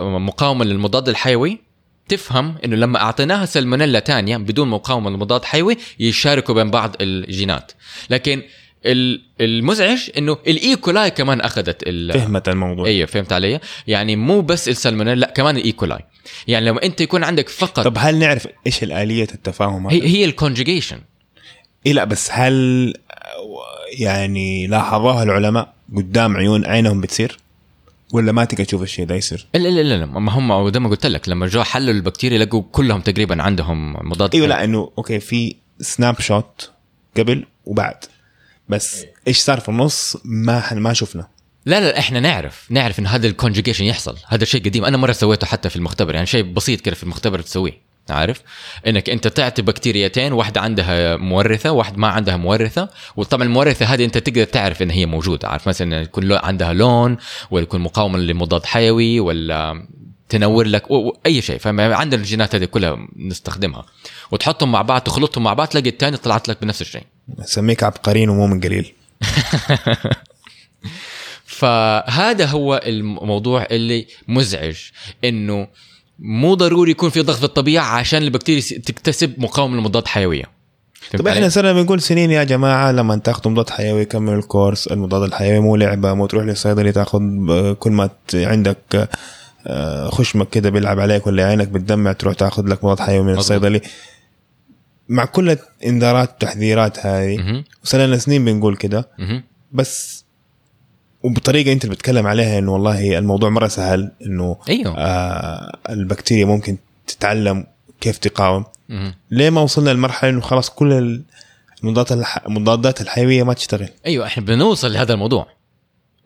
مقاومة للمضاد الحيوي. تفهم إنه لما أعطيناها سلمونيلا تانية بدون مقاومة للمضاد حيوي يشاركوا بين بعض الجينات. لكن المزعج إنه ال E. coli كمان أخذت ال- فهمت الموضوع أيوه فهمت علي؟ يعني مو بس السلمونيلا لا كمان ال E. coli يعني لما أنت يكون عندك فقط طب هل نعرف إيش الآلية التفاهم؟ هي هي ال conjugation إيه لا بس هل يعني لاحظوها العلماء قدام عيون عينهم بتصير؟ ولا ما تقدر تشوف الشيء ده يصير؟ لا لا لا لا ما هم زي ما قلت لك لما جو حللوا البكتيريا لقوا كلهم تقريبا عندهم مضاد إيوه لا إنه okay في snapshot قبل وبعد بس إيش صار في النص ما ما شفنا. لا لا إحنا نعرف نعرف إن هذا ال conjugation يحصل. هذا شيء قديم. أنا مرة سويته حتى في المختبر يعني شيء بسيط كده في المختبر تسويه عارف؟ إنك أنت تعطي بكتيريتين واحدة عندها مورثة واحدة ما عندها مورثة. وطبعا المورثة هذه أنت تقدر تعرف إن هي موجودة عارف؟ مثلا يكون عندها لون ولا يكون مقاومة لمضاد حيوي ولا تنور لك و- و- أي شيء فعندنا الجينات هذه كلها نستخدمها. وتحطهم مع بعض تخلطهم مع بعض تلاقي الثاني طلعت لك بنفس الشيء. نسميك عبقريين ومو من قليل *laughs* فهذا هو الموضوع اللي مزعج إنه مو ضروري يكون في ضغط في الطبيعة عشان البكتيريا تكتسب مقاومة لمضاد حيوية فهمت طب إحنا؟ صرنا بنقول سنين يا جماعة لما تاخذوا مضاد حيوي كملوا الكورس المضاد الحيوي مو لعبة مو تروح للصيدلي تاخذ كل ما عندك آه، خشمك كده بيلعب عليك ولا عينك بتدمع تروح تاخذ لك مضاد حيوي من. الصيدلي مع كل الانذارات والتحذيرات هذه. وصلنا سنين بنقول كده. بس وبطريقة أنت اللي بتتكلم عليها إنه والله الموضوع مرة سهل إنه أيوه آه البكتيريا ممكن تتعلم كيف تقاوم. ليه ما وصلنا لمرحلة إنه خلاص كل المضادات الح... المضادات الحيوية ما تشتغل أيوه إحنا بنوصل لهذا الموضوع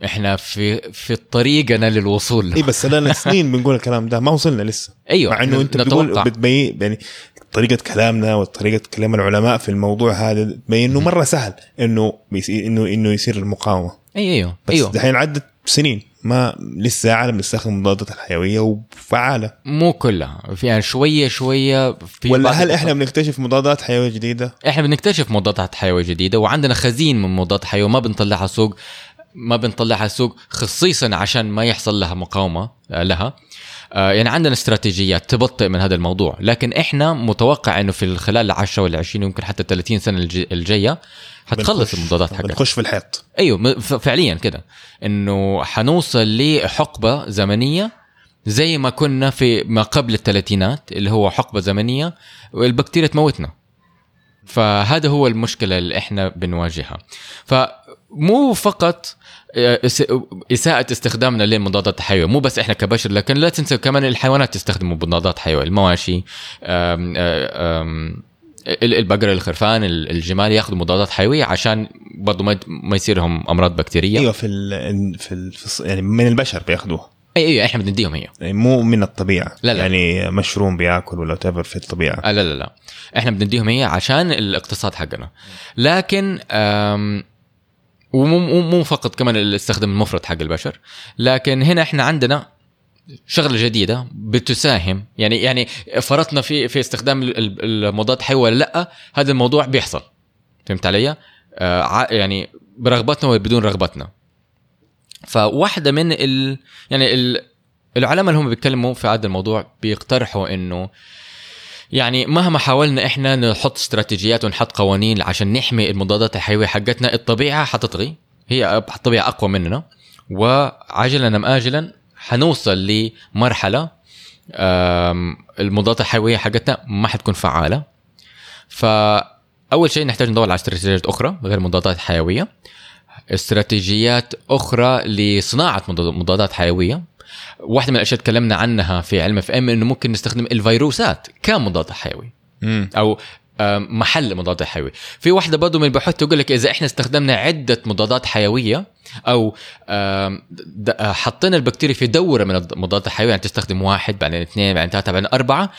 إحنا في في طريقنا للوصول اي بس لنا *laughs* سنين بنقول الكلام ده ما وصلنا لسه أيوه مع إنه أنت بتقول. بتبين يعني طريقة كلامنا وطريقة كلام العلماء في الموضوع هذا تبين إنه مرة سهل إنه إنه إنه يصير المقاومة. أيوه أيوه بس أيوه. دحين عدت سنين ما لسه العالم بيستخدم المضادات الحيوية وفعالة. مو كلها في يعني شوية شوية في ولا هل إحنا بنكتشف مضادات حيوية جديدة؟ إحنا بنكتشف مضادات حيوية جديدة وعندنا خزين من مضادات حيوية ما بنطلعها سوق ما بنطلعها سوق خصيصا عشان ما يحصل لها مقاومة لها. يعني عندنا استراتيجيات تبطئ من هذا الموضوع لكن إحنا متوقع إنه في خلال 10 ولا 20 يمكن حتى 30 سنة الج- الجاية حتخلص المضادات حقتها بنخش في الحيط. أيوه فعليا كده. إنه حنوصل لحقبة زمنية زي ما كنا في ما قبل الثلاثينات اللي هو حقبة زمنية والبكتيريا تموتنا. فهذا هو المشكلة اللي إحنا بنواجهها. فمو فقط إس- إساءة استخدامنا للمضادات الحيوية. مو بس إحنا كبشر لكن لا تنسى كمان الحيوانات تستخدم مضادات حيوية. المواشي آم، ال- البقر الخرفان ال- الجمال ياخذوا مضادات حيوية عشان برضه ما ما يصيرهم أمراض بكتيرية. أيوه في ال في, ال في يعني من البشر بياخذوها اي أيوه إحنا بنديهم هي. يعني مو من الطبيعة. لا لا. يعني مشروم بياكل ولا تبر في الطبيعة. آه لا لا لا. إحنا بنديهم هي عشان الاقتصاد حقنا. لكن ومو مو فقط كمان الاستخدام المفرط حق البشر لكن هنا إحنا عندنا شغلة جديدة بتساهم. يعني يعني فرطنا في في استخدام ال- ال- المضاد حيوي ولا لأ هذا الموضوع بيحصل. فهمت علي؟ آه يعني برغبتنا ولا بدون رغبتنا فواحدة من ال يعني ال العلماء اللي هم بيتكلموا في هذا الموضوع بيقترحوا إنه يعني مهما حاولنا إحنا نحط استراتيجيات ونحط قوانين عشان نحمي المضادات الحيوية حقتنا الطبيعة حتطغي. هي الطبيعة أقوى مننا. وعاجلا أم اجلا حنوصل لمرحلة المضادات الحيوية حقتنا ما حتكون فعالة. فأول شيء نحتاج ندور على استراتيجيات أخرى غير المضادات الحيويه استراتيجيات أخرى لصناعة مضاد- مضادات حيوية. واحدة من الأشياء تكلمنا عنها في علم اف إم إنه ممكن نستخدم الفيروسات كمضاد حيوي مم. أو محل مضاد حيوي في واحدة برضه من البحوث تقول لك إذا إحنا استخدمنا عدة مضادات آم، د- آه، حطينا البكتيريا في دورة من المضادات الحيويه يعني تستخدم واحد بعدين اثنين بعدين ثلاثة بعدين أربعة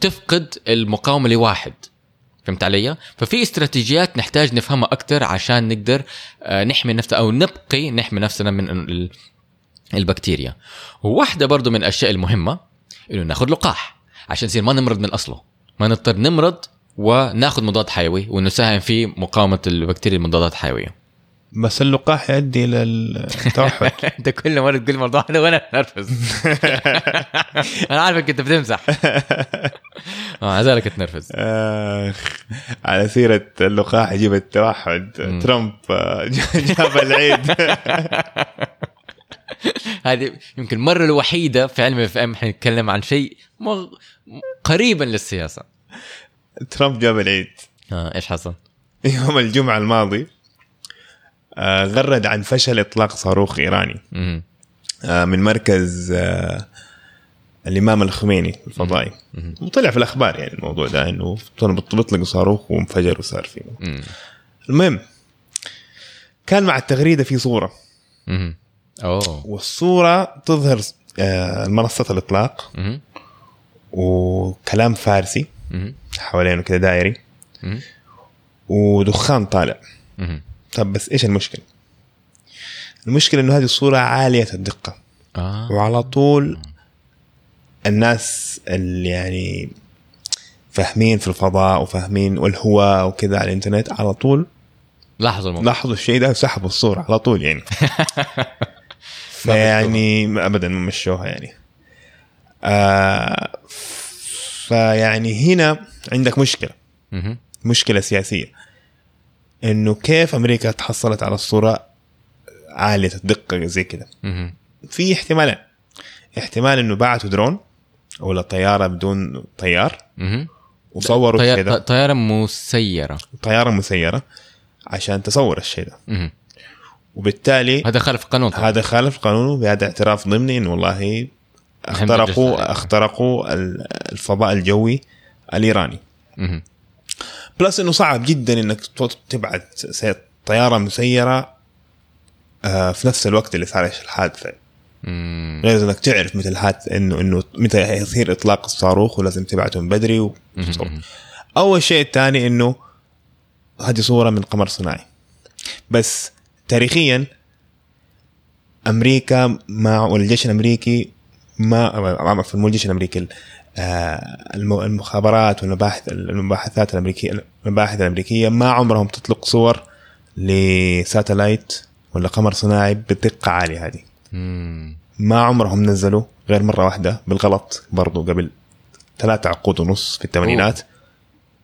تفقد المقاومة لواحد فهمت علي؟ ففي استراتيجيات نحتاج نفهمها أكثر عشان نقدر آه، نحمي نفسنا أو نبقي نحمي نفسنا من البكتيريا. وواحده برضو من الأشياء المهمة إنه ناخذ لقاح عشان نصير ما نمرض من اصله، ما نضطر نمرض وناخذ مضاد حيوي ونساهم في مقاومة البكتيريا المضادات الحيويه. بس اللقاح يؤدي إلى التوحد *laughs* أنت كل مرة تقول الموضوع هذا وأنا اتنرفز. *laughs* أنا عارفك انت بتمزح. آه عذلك اتنرفز. آخ على سيرة اللقاح يجيب التوحد. ترامب آه، جاب العيد *laughs* *laughs* هذه يمكن المره الوحيدة في علم اف ام حنتكلم عن شيء مغ... قريبا للسياسة. ترامب جاب العيد آه إيش حصل؟ *laughs* يوم الجمعة الماضي آه، غرد عن فشل إطلاق صاروخ إيراني مهم. آه، من مركز آه، الإمام الخميني الفضائي. وطلع في الأخبار يعني الموضوع ده إنه بيطلق صاروخ وانفجر وصار فيه مم. المهم كان مع التغريدة في صورة مهم. أوه والصورة تظهر آه، منصة الإطلاق مهم. وكلام فارسي مهم. حوالينه كده دائري. ودخان طالع. طب بس إيش المشكلة؟ المشكلة إنه هذه الصورة عالية الدقة آه وعلى طول الناس اللي يعني فاهمين في الفضاء وفاهمين والهواء وكذا على الإنترنت على طول لاحظوا الموضوع لاحظوا الشيء ده وسحبوا الصورة على طول يعني *laughs* فيعني ما ابدا ما مشوها يعني. آه فيعني هنا عندك مشكلة. مشكلة سياسية. إنه كيف أمريكا تحصلت على الصورة عالية الدقة زي كده. في احتمالين. احتمال إنه بعتوا درون ولا طيارة بدون طيار. وصوروا طيار... كده طيارة مسيرة. طيارة مسيرة عشان تصور الشيء ده. وبالتالي هذا خالف القانون طبعاً. هذا خالف قانونه بهذا اعتراف ضمني انه والله اخترقوا اخترقوا ال- الفضاء الجوي الإيراني. بلس إنه صعب جدا إنك تبعت طيارة مسيرة آه، في نفس الوقت اللي صار الحادثة. مم. لازم إنك تعرف مثل الحادث انه إنه متى يصير إطلاق الصاروخ ولازم تبعته من بدري و... أول شيء الثاني إنه هذه صورة من قمر صناعي. بس تاريخيا أمريكا مع والجيش الأمريكي ما في الجيش الأمريكي ال- آه، الم- المخابرات والمباحث المباحثات الامريكيه المباحث الأمريكية ما عمرهم تطلق صور لساتلايت ولا قمر صناعي بدقة عالية هذه. ما عمرهم نزلوا غير مرة واحدة بالغلط برضو قبل ثلاثة عقود ونص في الثمانينات.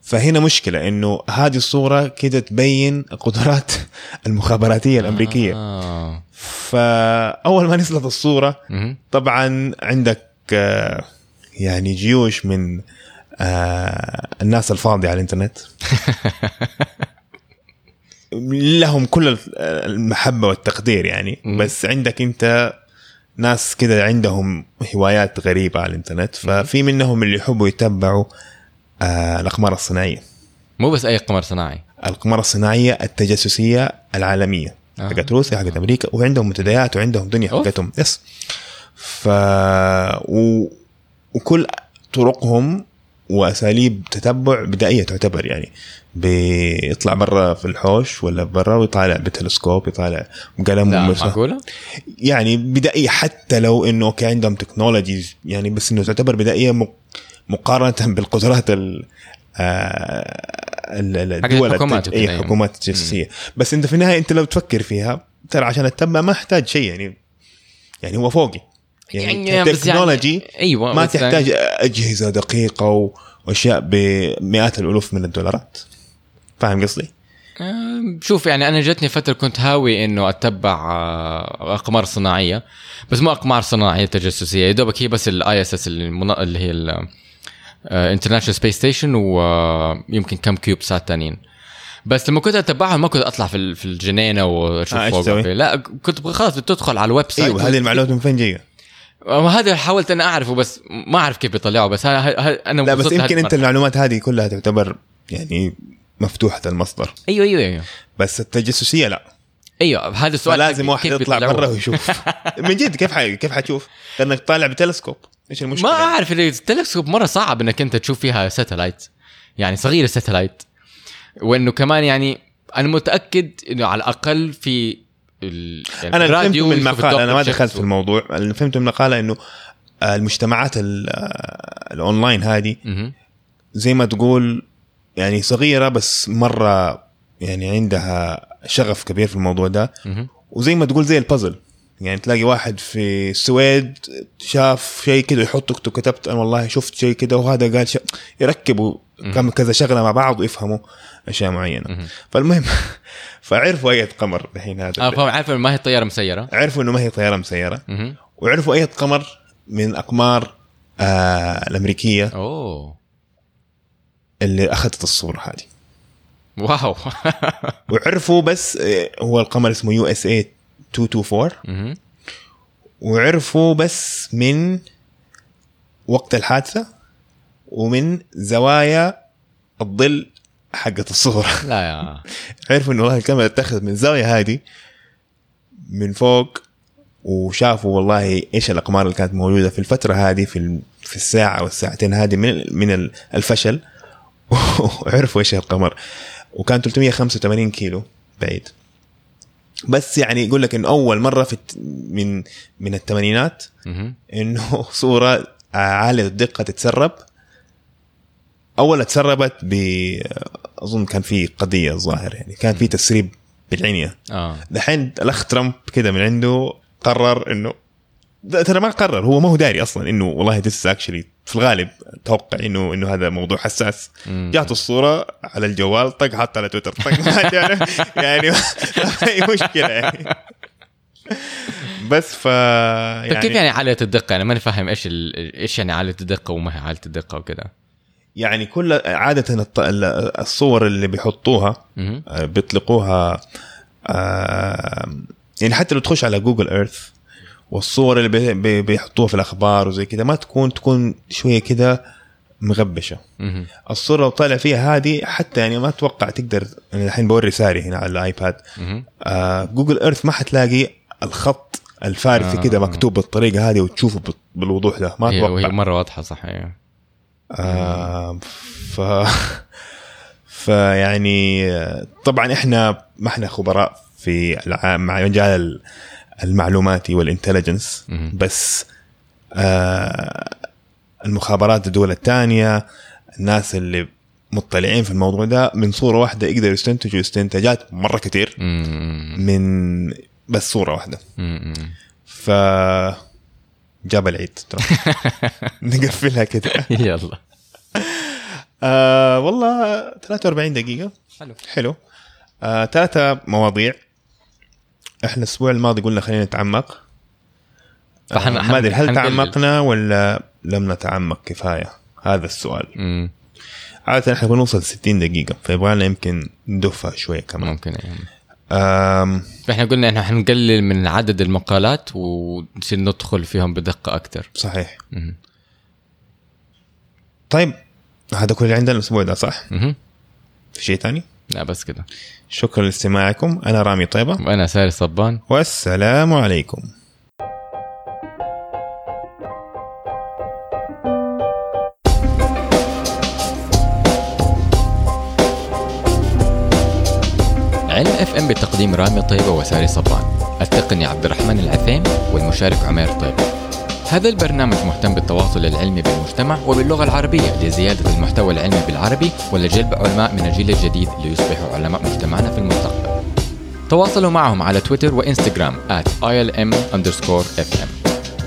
فهنا مشكلة إنه هذه الصورة كده تبين قدرات *laughs* المخابراتية الأمريكية آه. فأول ما نزلت الصورة مهم. طبعا عندك آه، يعني جيوش من آه، الناس الفاضية على الإنترنت *laughs* لهم كل المحبة والتقدير يعني. بس عندك أنت ناس كده عندهم هوايات غريبة على الإنترنت ففي منهم اللي يحبوا يتبعوا آه الأقمار الصناعية مو بس أي قمر صناعي القمر الصناعية التجسسية العالمية آه. حقت روسيا حقت أمريكا وعندهم منتديات وعندهم دنيا. حقتهم يس ف و... وكل طرقهم وأساليب تتبع بدائية تعتبر يعني بيطلع برا في الحوش ولا برا ويطالع بتلسكوب يطالع بقلم لا. معقولة؟ يعني بدائية حتى لو إنه okay عندهم technologies يعني بس إنه تعتبر بدائية مقارنة بالقدرات ال آه، الدول الحكومات اي يعني. حكومات التجسسيه بس انت في النهاية انت لو تفكر فيها ترى عشان تتبع ما احتاج شيء يعني. يعني هو فوقي. يعني, يعني ال technology يعني أيوه ما تحتاج أجهزة دقيقة وأشياء بمئات الألوف من الدولارات. فاهم قصدي؟ شوف يعني أنا جتني فترة كنت هاوي إنه أتبع آه، أقمار صناعية. بس مو أقمار صناعية تجسسية يا دوبك هي بس ال ISS اللي هي ال international space station ويمكن كم CubeSat تانيين. بس لما كنت أتبعهم ما كنت أطلع في في الجنينة واشوف آه، فوق. لا كنت خلاص بتدخل على ال website. أيوه هذه المعلومات من فين جاية؟ هذا حاولت أنا أعرفه بس ما أعرف كيف بيطلعوا. بس ها ها أنا لا بس يمكن أنت المعلومات هذه كلها تعتبر يعني مفتوحة المصدر. أيوه أيوه أيوه. بس التجسسية لا. أيوه هذا السؤال فلازم حقي، واحد يطلع؟ برا ويشوف. *laughs* من جد كيف ح... كيف حتشوف؟ لأنك طالع بتلسكوب. إيش المشكلة؟ ما أعرف التلسكوب مرة صعب إنك أنت تشوف فيها satellite يعني صغيرة satellite وإنه كمان يعني أنا متأكد إنه على الأقل في ال... يعني أنا الراديو من المقاله الدوبلر أنا ما دخلت في الموضوع اللي فهمته من المقاله إنه آه، المجتمعات ال- آه، الأونلاين هذه. زي ما تقول يعني صغيرة بس مرة يعني عندها شغف كبير في الموضوع ده. وزي ما تقول زي البازل يعني تلاقي واحد في السويد شاف شيء كده يحط كتب كتبت أنا والله شفت شيء كده وهذا قال شيء يركبوا كم كذا شغلة مع بعض ويفهموا أشياء معينة. مهم. فالمهم *laughs* فعرفوا أي قمر الحين هذا. آه فهم ما هي طياره مسيرة؟ عرفوا إنه ما هي طيارة مسيرة. وعرفوا أي قمر من اقمار آه الأمريكية أوه. اللي أخذت الصورة هذه. واو. *laughs* وعرفوا بس آه، هو القمر اسمه USA 224 مهم. وعرفوا بس من وقت الحادثة ومن زوايا الظل حقت الصورة *laughs* لا يا. عرفوا إنه والله الكاميرا اتخذت من الزاويه هذه من فوق وشافوا والله إيش الأقمار اللي كانت موجودة في الفترة هذه في في الساعة والساعتين هذه من من ال- الفشل. *laughs* وعرفوا إيش القمر. وكان 385 كيلو بعيد. بس يعني يقول لك انه أول مرة في من من الثمانينات. إنه *laughs* صورة عالية الدقة تتسرب. أول تسربت ب أظن كان في قضية الظاهر يعني كان في تسريب بالعينة. آه. دحين الأخ ترامب كده من عنده قرر إنه ترى ما قرر. هو ما هو داري أصلا إنه والله this actually في الغالب أتوقع إنه إنه هذا موضوع حساس. جاته الصورة على الجوال طق حط على تويتر. طق *laughs* يعني *laughs* يعني هي مشكلة يعني. بس ف طيب كيف يعني عاليه الدقة؟ أنا ماني فاهم إيش ال... إيش يعني عاليه الدقة وما هي عاليه الدقة وكذا يعني كل ال- الصور اللي بيحطوها. آه، بيطلقوها آه، يعني حتى لو تخش على جوجل ايرث والصور اللي بي- بي- بيحطوها في الأخبار وزي كده ما تكون تكون شوية كده مغبشة. الصورة لو طالع فيها هذه حتى يعني ما أتوقع تقدر أنا الحين بوري ساري هنا على الآيباد. آه جوجل ايرث ما حتلاقي الخط الفارسي آه. كده مكتوب بالطريقة هذه وتشوفه بال- بالوضوح ده ما هي أتوقع وهي مرة واضحة صح أيوه آه ف *laughs* فيعني آه، طبعا إحنا ما إحنا خبراء في الع- مع مجال المعلوماتي وال intelligence. بس آه المخابرات الدول الثانية الناس اللي مطلعين في الموضوع ده من صورة واحدة يقدروا يستنتجوا استنتاجات مرة كتير مم. من بس صورة واحدة. ف جاب العيد ترى. *laughs* نقفلها كده. يلا. آه والله 43 دقيقة. حلو. حلو. آه ثلاثة مواضيع. إحنا الأسبوع الماضي قلنا خلينا نتعمق. آه فحن- ما أدري هل. تعمقنا ولا لم نتعمق؟ كفاية. هذا السؤال. مم. عادة إحنا بنوصل 60 دقيقة فيبغى لنا يمكن ندفها شوية كمان. ممكن يعني آم. إحنا قلنا إحنا حنقلل من عدد المقالات ونصير ندخل فيهم بدقة أكثر صحيح. طيب هذا كل اللي عندنا الأسبوع ده صح؟ في شيء ثاني لا بس كده. شكرا لاستماعكم. أنا رامي طيبة. وأنا ساري صبان. والسلام عليكم. علم اف ام بتقديم رامي طيبة وساري صبان. ألتقني عبد الرحمن العثيم والمشارك عمير طيبة. هذا البرنامج مهتم بالتواصل العلمي بالمجتمع وباللغة العربية لزيادة المحتوى العلمي بالعربي ولجلب علماء من الجيل الجديد ليصبحوا علماء مجتمعنا في المستقبل تواصلوا معهم على تويتر وإنستغرام at ilm fm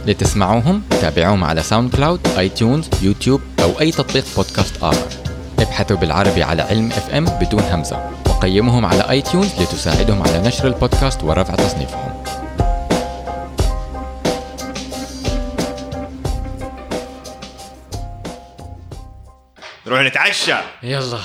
لتسمعوهم تابعوهم على ساوند كلاود اي تيونز يوتيوب أو أي تطبيق بودكاست آخر. ابحثوا بالعربي على علم اف ام بدون همزة. وقيموهم على اي تيونز لتساعدهم على نشر البودكاست ورفع تصنيفهم. نروح نتعشى. يلا.